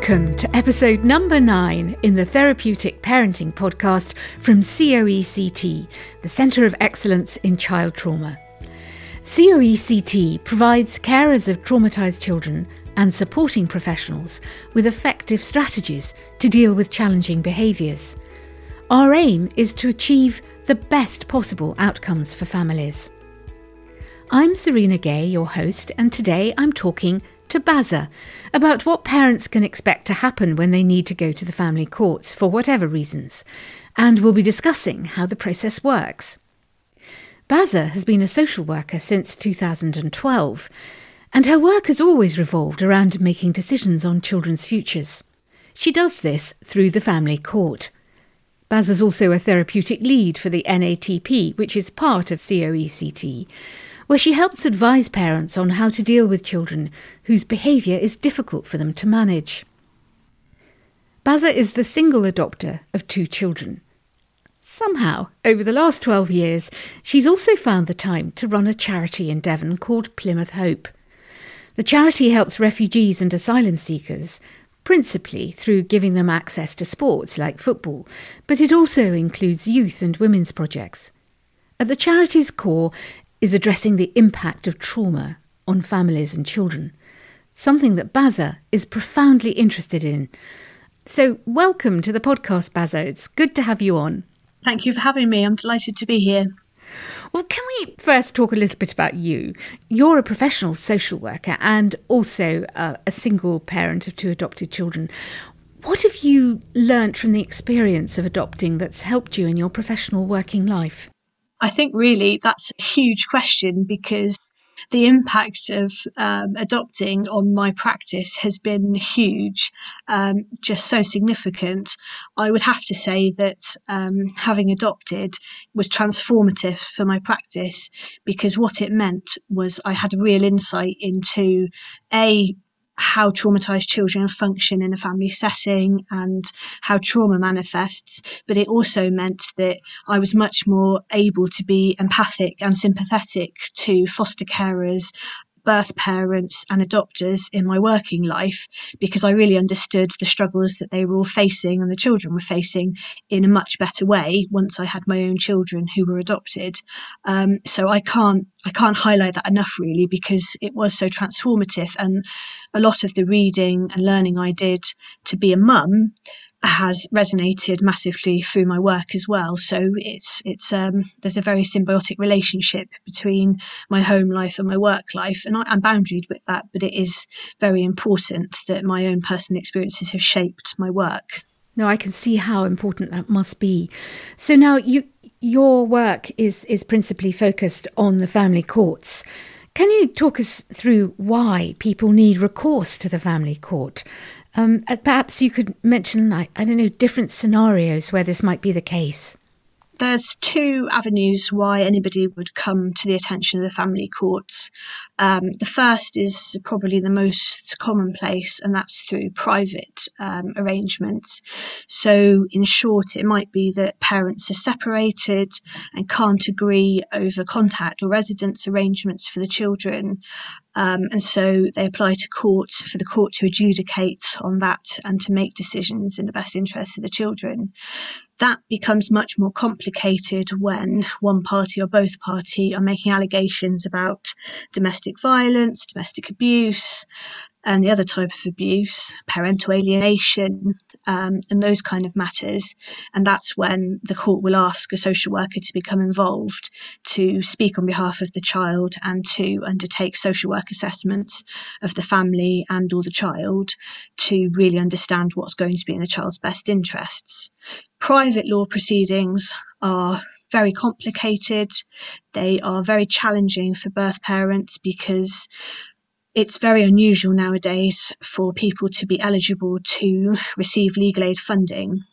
Welcome to episode number nine in the Therapeutic Parenting podcast from COECT, the Centre of Excellence in Child Trauma. COECT provides carers of traumatised children and supporting professionals with effective strategies to deal with challenging behaviours. Our aim is to achieve the best possible outcomes for families. I'm Serena Gay, your host, and today I'm talking to Baza about what parents can expect to happen when they need to go to the family courts for whatever reasons, and we'll be discussing how the process works. Baza has been a social worker since 2012, and her work has always revolved around making decisions on children's futures. She does this through the family court. Baza's also a therapeutic lead for the NATP, which is part of COECT, where she helps advise parents on how to deal with children whose behaviour is difficult for them to manage. Baza is the single adopter of two children. Somehow, over the last 12 years, she's also found the time to run a charity in Devon called Plymouth Hope. The charity helps refugees and asylum seekers, principally through giving them access to sports like football, but it also includes youth and women's projects. At the charity's core is addressing the impact of trauma on families and children, something that Baza is profoundly interested in. So, welcome to the podcast, Baza. It's good to have you on. Thank you for having me. I'm delighted to be here. Well, can we first talk a little bit about you? You're a professional social worker and also uh, a single parent of two adopted children. What have you learnt from the experience of adopting that's helped you in your professional working life? I think really that's a huge question because the impact of um, adopting on my practice has been huge, um, just so significant. I would have to say that um, having adopted was transformative for my practice because what it meant was I had a real insight into a how traumatized children function in a family setting and how trauma manifests. But it also meant that I was much more able to be empathic and sympathetic to foster carers birth parents and adopters in my working life because I really understood the struggles that they were all facing and the children were facing in a much better way once I had my own children who were adopted. Um, so I can't I can't highlight that enough really because it was so transformative and a lot of the reading and learning I did to be a mum has resonated massively through my work as well. So it's it's um, there's a very symbiotic relationship between my home life and my work life, and I, I'm boundaried with that. But it is very important that my own personal experiences have shaped my work. No, I can see how important that must be. So now you your work is is principally focused on the family courts. Can you talk us through why people need recourse to the family court? Um, uh, perhaps you could mention, I, I don't know, different scenarios where this might be the case. There's two avenues why anybody would come to the attention of the family courts. Um, the first is probably the most commonplace, and that's through private um, arrangements. So, in short, it might be that parents are separated and can't agree over contact or residence arrangements for the children. Um, and so they apply to court for the court to adjudicate on that and to make decisions in the best interest of the children. That becomes much more complicated when one party or both party are making allegations about domestic violence, domestic abuse, and the other type of abuse, parental alienation, um, and those kind of matters. And that's when the court will ask a social worker to become involved to speak on behalf of the child and to undertake social work assessments of the family and or the child to really understand what's going to be in the child's best interests. Private law proceedings are very complicated. They are very challenging for birth parents because it's very unusual nowadays for people to be eligible to receive legal aid funding.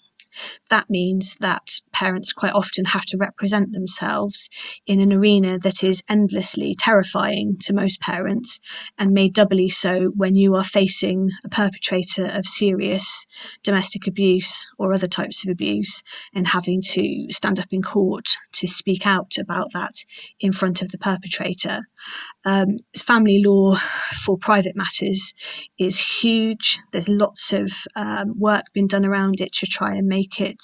That means that parents quite often have to represent themselves in an arena that is endlessly terrifying to most parents and made doubly so when you are facing a perpetrator of serious domestic abuse or other types of abuse and having to stand up in court to speak out about that in front of the perpetrator. Um, family law for private matters is huge. There's lots of um, work being done around it to try and make it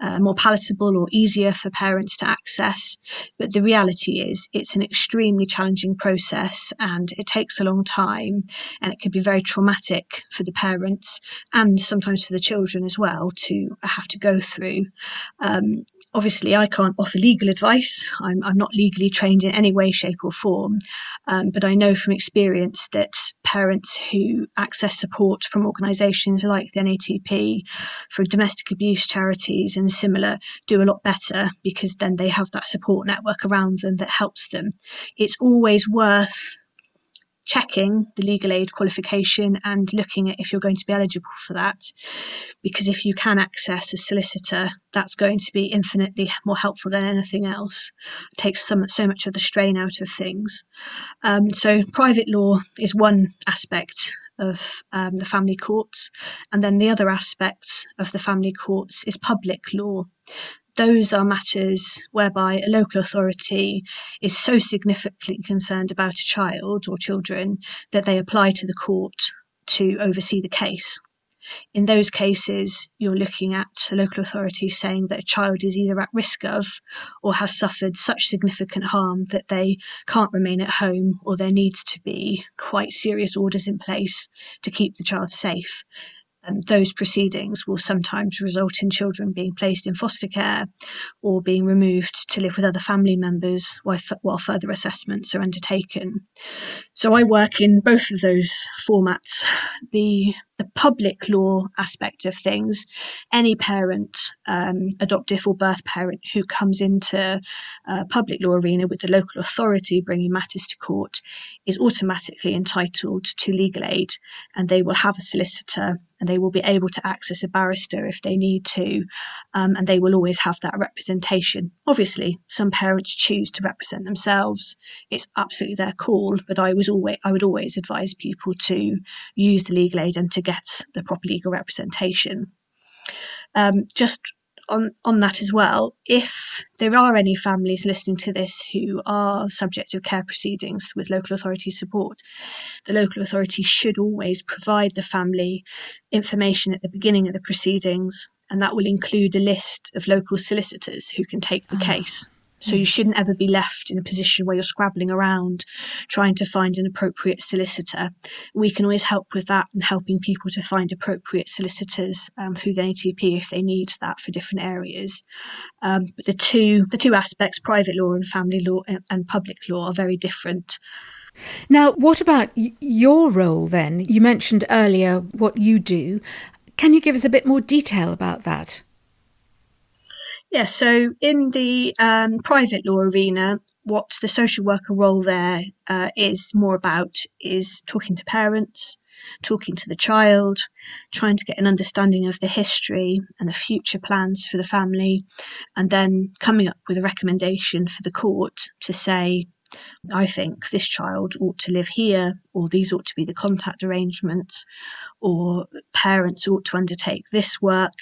uh, more palatable or easier for parents to access. But the reality is, it's an extremely challenging process and it takes a long time and it can be very traumatic for the parents and sometimes for the children as well to have to go through. Um, obviously, I can't offer legal advice. I'm, I'm, not legally trained in any way, shape, or form. Um, but I know from experience that parents who access support from organisations like the NATP, from domestic abuse charities and similar, do a lot better because then they have that support network around them that helps them. It's always worth checking the legal aid qualification and looking at if you're going to be eligible for that. Because if you can access a solicitor, that's going to be infinitely more helpful than anything else. It takes so much, so much of the strain out of things. Um, so, private law is one aspect of um, the family courts, and then the other aspect of the family courts is public law those are matters whereby a local authority is so significantly concerned about a child or children that they apply to the court to oversee the case. In those cases, you're looking at a local authority saying that a child is either at risk of or has suffered such significant harm that they can't remain at home or there needs to be quite serious orders in place to keep the child safe and those proceedings will sometimes result in children being placed in foster care or being removed to live with other family members while, further assessments are undertaken. So I work in both of those formats. The the public law aspect of things, any parent, um, adoptive or birth parent who comes into a public law arena with the local authority bringing matters to court is automatically entitled to legal aid and they will have a solicitor and they will be able to access a barrister if they need to um, and they will always have that representation. Obviously, some parents choose to represent themselves. It's absolutely their call, but I was always I would always advise people to use the legal aid and to get the proper legal representation. Um, just on, on that as well, if there are any families listening to this who are subject to care proceedings with local authority support, the local authority should always provide the family information at the beginning of the proceedings, and that will include a list of local solicitors who can take the oh. case. So you shouldn't ever be left in a position where you're scrabbling around trying to find an appropriate solicitor. We can always help with that and helping people to find appropriate solicitors um, through the NATP if they need that for different areas. Um, but the two the two aspects, private law and family law and, and public law, are very different. Now, what about y- your role then? You mentioned earlier what you do. Can you give us a bit more detail about that? Yeah, so in the um, private law arena, what the social worker role there uh, is more about is talking to parents, talking to the child, trying to get an understanding of the history and the future plans for the family, and then coming up with a recommendation for the court to say, I think this child ought to live here, or these ought to be the contact arrangements, or parents ought to undertake this work,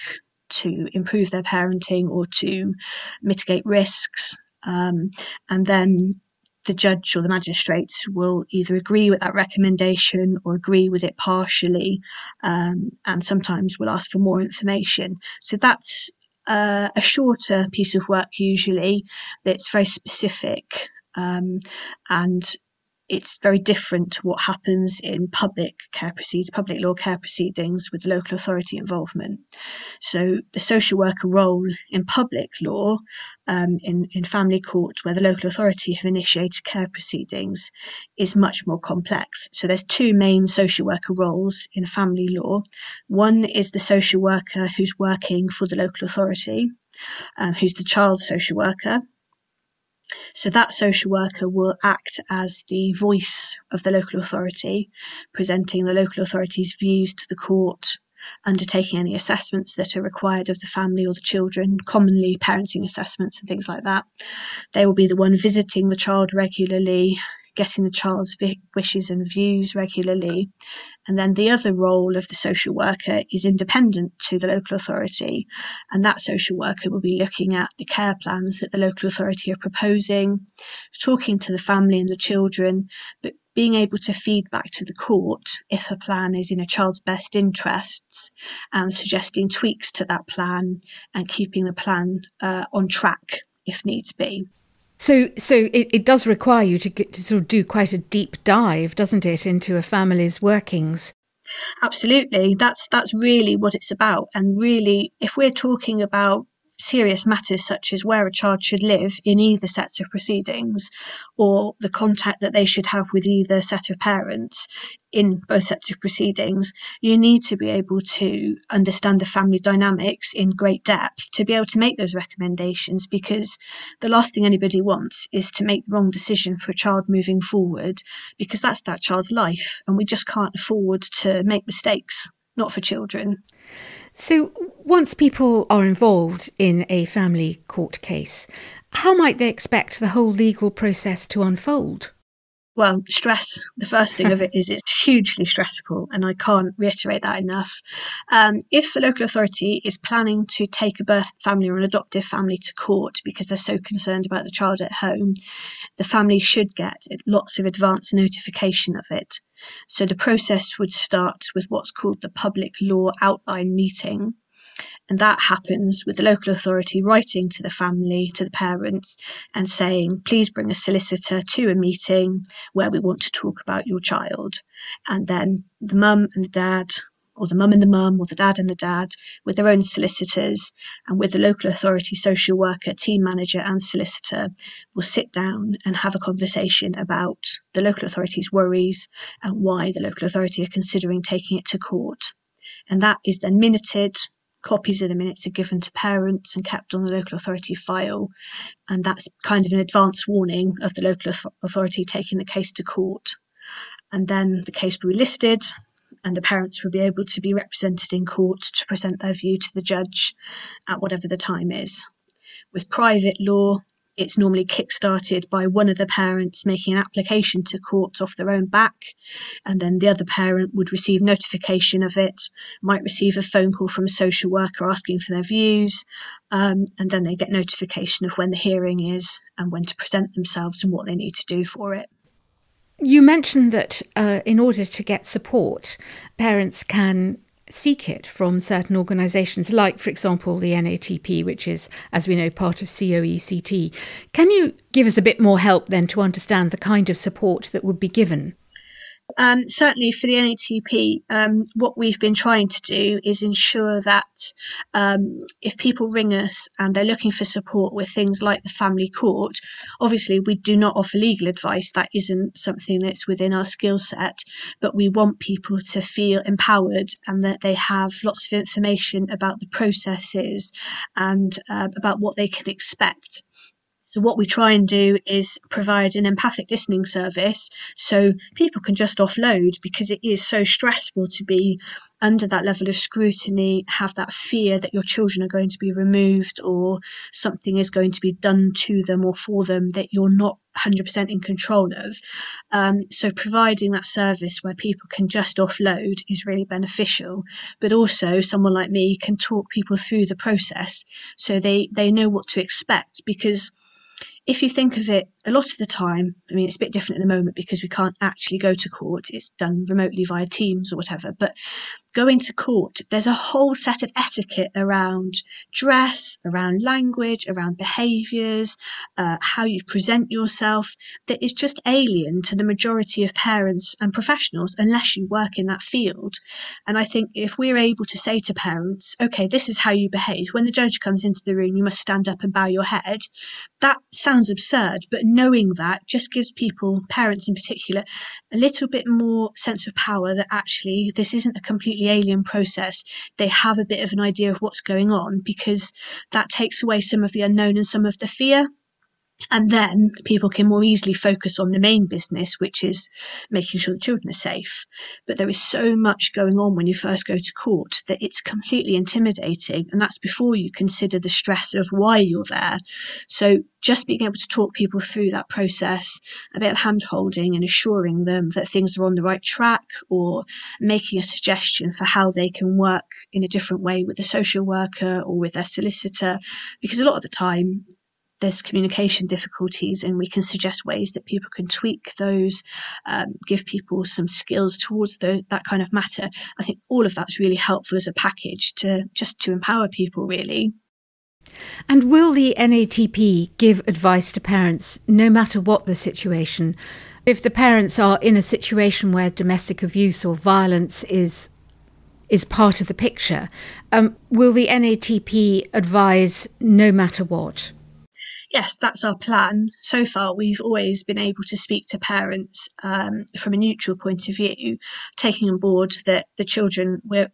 to improve their parenting or to mitigate risks. Um, and then the judge or the magistrate will either agree with that recommendation or agree with it partially, um, and sometimes will ask for more information. So that's uh, a shorter piece of work usually that's very specific um, and it's very different to what happens in public care proceed public law care proceedings with local authority involvement. So the social worker role in public law, um, in in family court where the local authority have initiated care proceedings, is much more complex. So there's two main social worker roles in family law. One is the social worker who's working for the local authority, um, who's the child social worker so that social worker will act as the voice of the local authority, presenting the local authority's views to the court, undertaking any assessments that are required of the family or the children, commonly parenting assessments and things like that. They will be the one visiting the child regularly, getting the child's wishes and views regularly. And then the other role of the social worker is independent to the local authority. And that social worker will be looking at the care plans that the local authority are proposing, talking to the family and the children, but being able to feed back to the court if a plan is in a child's best interests and suggesting tweaks to that plan and keeping the plan uh, on track if needs be. So, so it, it does require you to, get, to sort of do quite a deep dive, doesn't it, into a family's workings? Absolutely, that's that's really what it's about. And really, if we're talking about serious matters such as where a child should live in either sets of proceedings or the contact that they should have with either set of parents in both sets of proceedings, you need to be able to understand the family dynamics in great depth to be able to make those recommendations because the last thing anybody wants is to make the wrong decision for a child moving forward because that's that child's life and we just can't afford to make mistakes, not for children. So, once people are involved in a family court case, how might they expect the whole legal process to unfold? Well, stress. The first thing of it is it's hugely stressful, and I can't reiterate that enough. Um, if the local authority is planning to take a birth family or an adoptive family to court because they're so concerned about the child at home, the family should get lots of advance notification of it. So the process would start with what's called the public law outline meeting. And that happens with the local authority writing to the family, to the parents, and saying, please bring a solicitor to a meeting where we want to talk about your child. And then the mum and the dad or the mum and the mum, or the dad and the dad, with their own solicitors and with the local authority social worker, team manager, and solicitor, will sit down and have a conversation about the local authority's worries and why the local authority are considering taking it to court. And that is then minuted. Copies of the minutes are given to parents and kept on the local authority file. And that's kind of an advance warning of the local authority taking the case to court. And then the case will be listed and the parents will be able to be represented in court to present their view to the judge at whatever the time is. With private law, it's normally kick-started by one of the parents making an application to court off their own back, and then the other parent would receive notification of it, might receive a phone call from a social worker asking for their views, um, and then they get notification of when the hearing is and when to present themselves and what they need to do for it. You mentioned that uh, in order to get support, parents can seek it from certain organisations, like, for example, the NATP, which is, as we know, part of COECT. Can you give us a bit more help then to understand the kind of support that would be given? Um, certainly for the NATP, um, what we've been trying to do is ensure that um, if people ring us and they're looking for support with things like the family court, obviously we do not offer legal advice. That isn't something that's within our skill set, but we want people to feel empowered and that they have lots of information about the processes and uh, about what they can expect. So what we try and do is provide an empathic listening service so people can just offload because it is so stressful to be under that level of scrutiny, have that fear that your children are going to be removed or something is going to be done to them or for them that you're not 100% in control of. Um, so providing that service where people can just offload is really beneficial. But also someone like me can talk people through the process so they, they know what to expect because if you think of it a lot of the time, I mean, it's a bit different at the moment because we can't actually go to court. It's done remotely via Teams or whatever. But going to court, there's a whole set of etiquette around dress, around language, around behaviours, uh, how you present yourself that is just alien to the majority of parents and professionals unless you work in that field. And I think if we're able to say to parents, okay, this is how you behave, when the judge comes into the room, you must stand up and bow your head, that sounds absurd, but knowing that just gives people, parents in particular, a little bit more sense of power that actually this isn't a completely alien process. They have a bit of an idea of what's going on because that takes away some of the unknown and some of the fear. And then people can more easily focus on the main business, which is making sure the children are safe. But there is so much going on when you first go to court that it's completely intimidating. And that's before you consider the stress of why you're there. So just being able to talk people through that process, a bit of hand holding and assuring them that things are on the right track or making a suggestion for how they can work in a different way with a social worker or with their solicitor. Because a lot of the time, there's communication difficulties and we can suggest ways that people can tweak those, um, give people some skills towards the, that kind of matter. I think all of that's really helpful as a package to just to empower people really. And will the NATP give advice to parents no matter what the situation? If the parents are in a situation where domestic abuse or violence is is part of the picture, um, will the NATP advise no matter what? Yes, that's our plan. So far, we've always been able to speak to parents um, from a neutral point of view, taking on board that the children, what,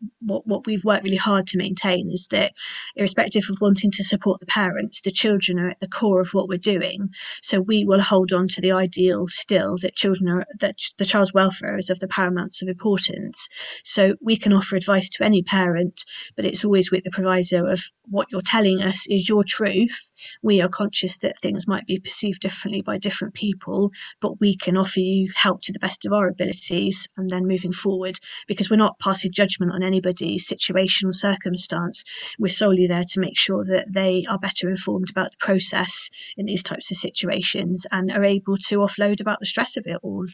what we've worked really hard to maintain is that, irrespective of wanting to support the parents, the children are at the core of what we're doing. So we will hold on to the ideal still that children are, that the child's welfare is of the paramount of importance. So we can offer advice to any parent, but it's always with the proviso of what you're telling us is your truth. We are conscious that things might be perceived differently by different people, but we can offer you help to the best of our abilities and then moving forward because we're not passing judgment on anybody's situation or circumstance. We're solely there to make sure that they are better informed about the process in these types of situations and are able to offload about the stress of it all.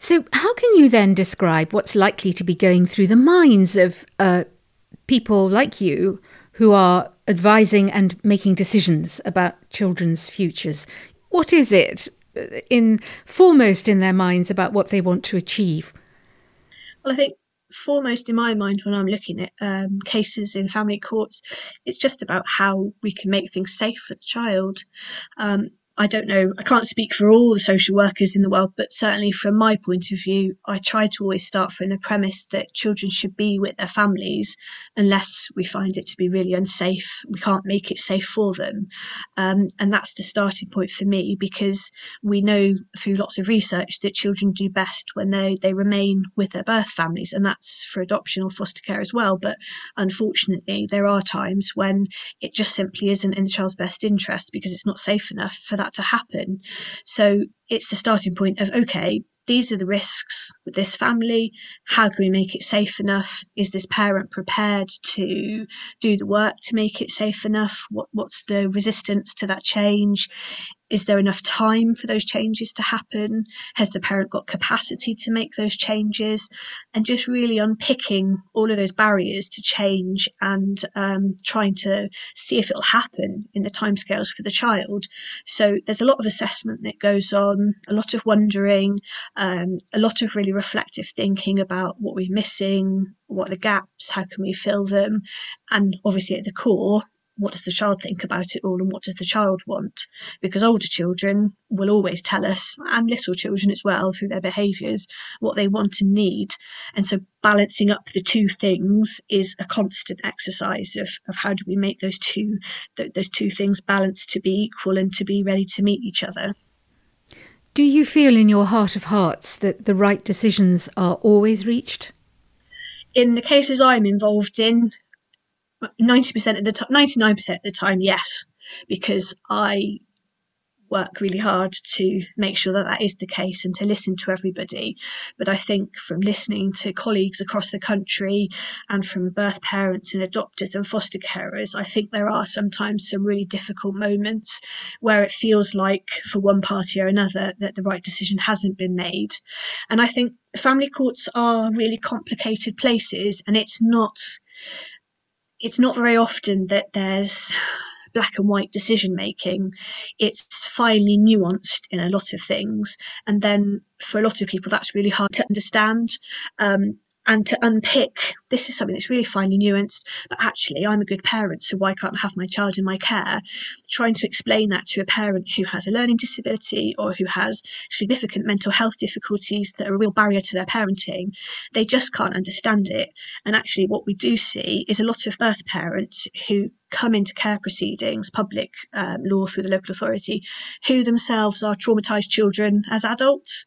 So, how can you then describe what's likely to be going through the minds of uh, people like you who are advising and making decisions about children's futures. What is it uh, in foremost in their minds about what they want to achieve? Well, I think foremost in my mind when I'm looking at um, cases in family courts, it's just about how we can make things safe for the child. Um, I don't know, I can't speak for all the social workers in the world, but certainly from my point of view, I try to always start from the premise that children should be with their families unless we find it to be really unsafe. We can't make it safe for them. Um, and that's the starting point for me because we know through lots of research that children do best when they, they remain with their birth families, and that's for adoption or foster care as well. But unfortunately, there are times when it just simply isn't in the child's best interest because it's not safe enough for that that to happen. So it's the starting point of okay, these are the risks with this family. How can we make it safe enough? Is this parent prepared to do the work to make it safe enough? What, what's the resistance to that change? Is there enough time for those changes to happen? Has the parent got capacity to make those changes? And just really unpicking all of those barriers to change and um, trying to see if it'll happen in the timescales for the child. So there's a lot of assessment that goes on, a lot of wondering, um, a lot of really reflective thinking about what we're missing, what are the gaps, how can we fill them, and obviously at the core, what does the child think about it all and what does the child want? Because older children will always tell us, and little children as well, through their behaviours, what they want and need. And so balancing up the two things is a constant exercise of, of how do we make those two those two things balance to be equal and to be ready to meet each other. Do you feel in your heart of hearts that the right decisions are always reached? In the cases I'm involved in, 90% of the time, 99% of the time, yes, because I work really hard to make sure that that is the case and to listen to everybody. But I think from listening to colleagues across the country and from birth parents and adopters and foster carers, I think there are sometimes some really difficult moments where it feels like for one party or another that the right decision hasn't been made. And I think family courts are really complicated places and it's not it's not very often that there's black and white decision making. It's finely nuanced in a lot of things. And then for a lot of people, that's really hard to understand. Um, and to unpick this is something that's really finely nuanced, but actually, I'm a good parent, so why can't I have my child in my care? Trying to explain that to a parent who has a learning disability or who has significant mental health difficulties that are a real barrier to their parenting, they just can't understand it. And actually, what we do see is a lot of birth parents who come into care proceedings, public um, law through the local authority, who themselves are traumatised children as adults.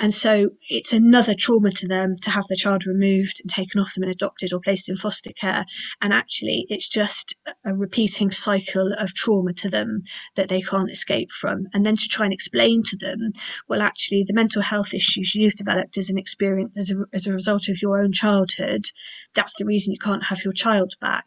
And so it's another trauma to them to have their child removed and taken off them and adopted or placed in foster care. And actually, it's just a repeating cycle of trauma to them that they can't escape from. And then to try and explain to them, well, actually, the mental health issues you've developed as an experience as a, as a result of your own childhood, that's the reason you can't have your child back.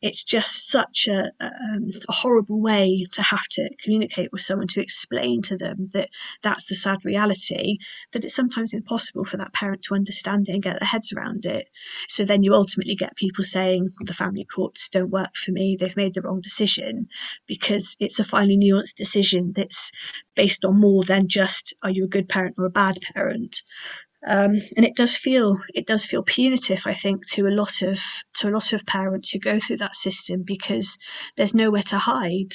It's just such a, um, a horrible way to have to communicate with someone to explain to them that that's the sad reality that it's sometimes impossible for that parent to understand it and get their heads around it. So then you ultimately get people saying the family courts don't work for me, they've made the wrong decision because it's a finely nuanced decision that's based on more than just are you a good parent or a bad parent. Um, and it does feel it does feel punitive, I think, to a lot of to a lot of parents who go through that system because there's nowhere to hide.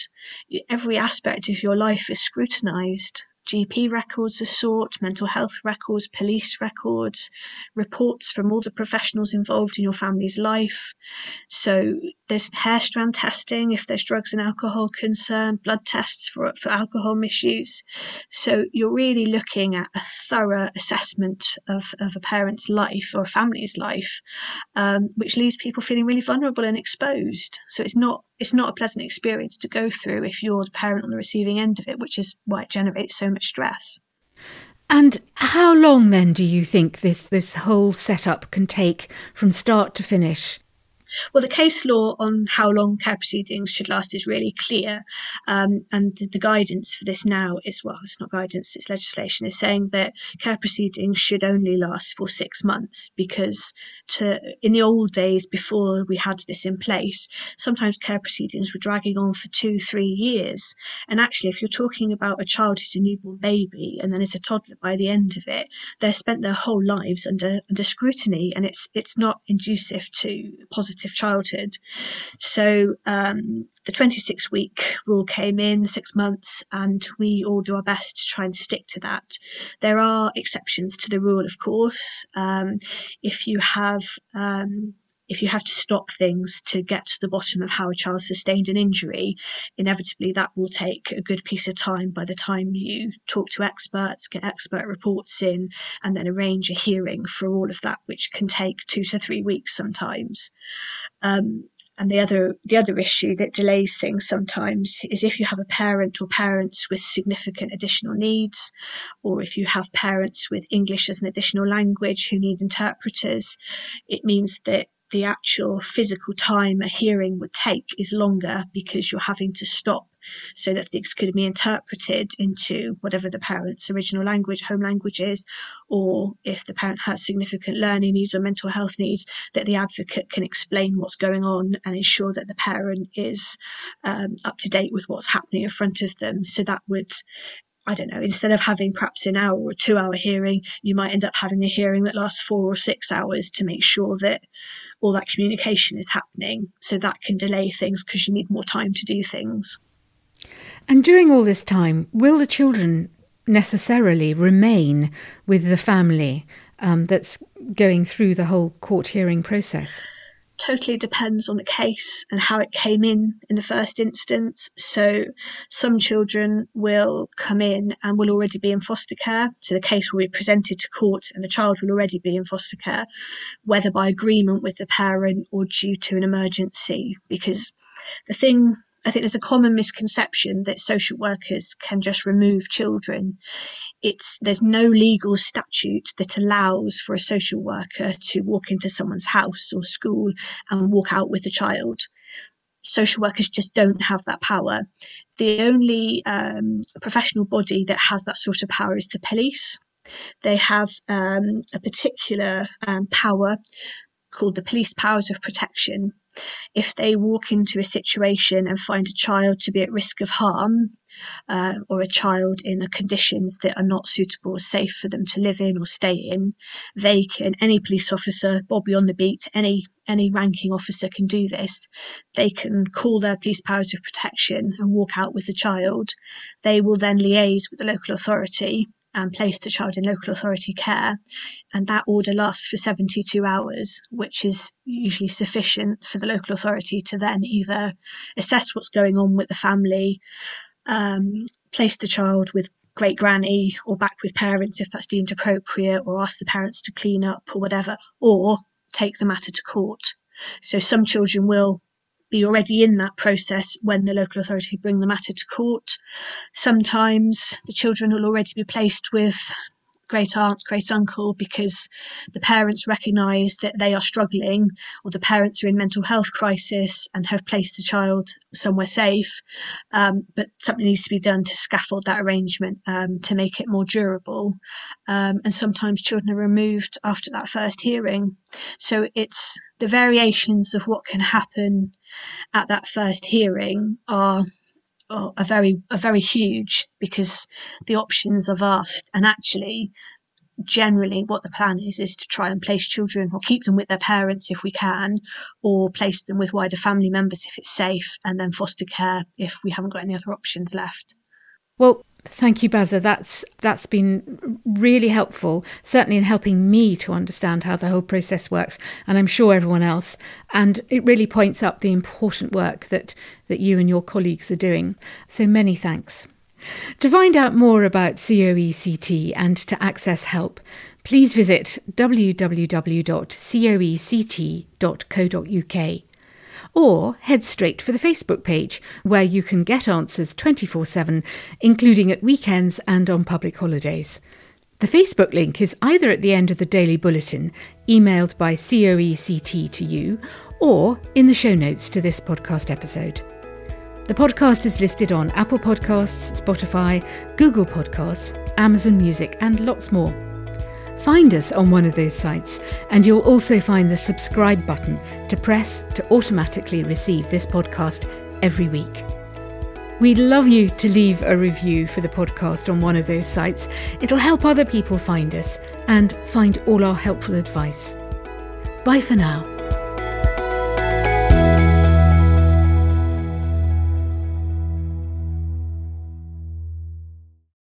Every aspect of your life is scrutinised. GP records are sought, mental health records, police records, reports from all the professionals involved in your family's life. So there's hair strand testing if there's drugs and alcohol concern, blood tests for, for alcohol misuse. So you're really looking at a thorough assessment of, of a parent's life or a family's life, um, which leaves people feeling really vulnerable and exposed. So it's not it's not a pleasant experience to go through if you're the parent on the receiving end of it, which is why it generates so much stress. And how long then do you think this this whole setup can take from start to finish? Well, the case law on how long care proceedings should last is really clear. Um, and the, the, guidance for this now is well, it's not guidance, it's legislation, is saying that care proceedings should only last for six months because to in the old days before we had this in place, sometimes care proceedings were dragging on for two, three years. And actually, if you're talking about a child who's a newborn baby and then is a toddler by the end of it, they've spent their whole lives under under scrutiny and it's it's not inducive to positive childhood. So um, the 26 week rule came in, six months, and we all do our best to try and stick to that. There are exceptions to the rule, of course. Um, if you have um, if you have to stop things to get to the bottom of how a child sustained an injury, inevitably that will take a good piece of time by the time you talk to experts, get expert reports in, and then arrange a hearing for all of that, which can take two to three weeks sometimes. Um, and the other the other issue that delays things sometimes is if you have a parent or parents with significant additional needs, or if you have parents with English as an additional language who need interpreters, it means that the actual physical time a hearing would take is longer because you're having to stop so that things could be interpreted into whatever the parent's original language, home language is, or if the parent has significant learning needs or mental health needs, that the advocate can explain what's going on and ensure that the parent is um, up to date with what's happening in front of them. So that would I don't know, instead of having perhaps an hour or two hour hearing, you might end up having a hearing that lasts four or six hours to make sure that all that communication is happening. So that can delay things because you need more time to do things. And during all this time, will the children necessarily remain with the family um, that's going through the whole court hearing process? Totally depends on the case and how it came in in the first instance. So some children will come in and will already be in foster care. So the case will be presented to court and the child will already be in foster care, whether by agreement with the parent or due to an emergency. Because the thing I think there's a common misconception that social workers can just remove children. It's there's no legal statute that allows for a social worker to walk into someone's house or school and walk out with a child. Social workers just don't have that power. The only um, professional body that has that sort of power is the police. They have um, a particular um, power called the police powers of protection. If they walk into a situation and find a child to be at risk of harm, uh, or a child in conditions that are not suitable or safe for them to live in or stay in, they can, any police officer, Bobby on the beat, any, any ranking officer can do this. They can call their police powers of protection and walk out with the child. They will then liaise with the local authority and place the child in local authority care. And that order lasts for 72 hours, which is usually sufficient for the local authority to then either assess what's going on with the family, um, place the child with great granny or back with parents if that's deemed appropriate, or ask the parents to clean up or whatever, or take the matter to court. So some children will be already in that process when the local authority bring the matter to court. Sometimes the children will already be placed with great aunt, great uncle, because the parents recognise that they are struggling or the parents are in mental health crisis and have placed the child somewhere safe. Um, but something needs to be done to scaffold that arrangement um, to make it more durable. Um, and sometimes children are removed after that first hearing. So it's the variations of what can happen at that first hearing are are very are very huge because the options are vast. And actually generally what the plan is is to try and place children or keep them with their parents if we can or place them with wider family members if it's safe and then foster care if we haven't got any other options left. Well Thank you, Baza. That's that's been really helpful, certainly in helping me to understand how the whole process works, and I'm sure everyone else. And it really points up the important work that that you and your colleagues are doing. So many thanks. To find out more about COECT and to access help, please visit www.coect.co.uk or head straight for the Facebook page, where you can get answers 24 7, including at weekends and on public holidays. The Facebook link is either at the end of the daily bulletin, emailed by COECT to you, or in the show notes to this podcast episode. The podcast is listed on Apple Podcasts, Spotify, Google Podcasts, Amazon Music, and lots more. Find us on one of those sites, and you'll also find the subscribe button to press to automatically receive this podcast every week. We'd love you to leave a review for the podcast on one of those sites. It'll help other people find us and find all our helpful advice. Bye for now.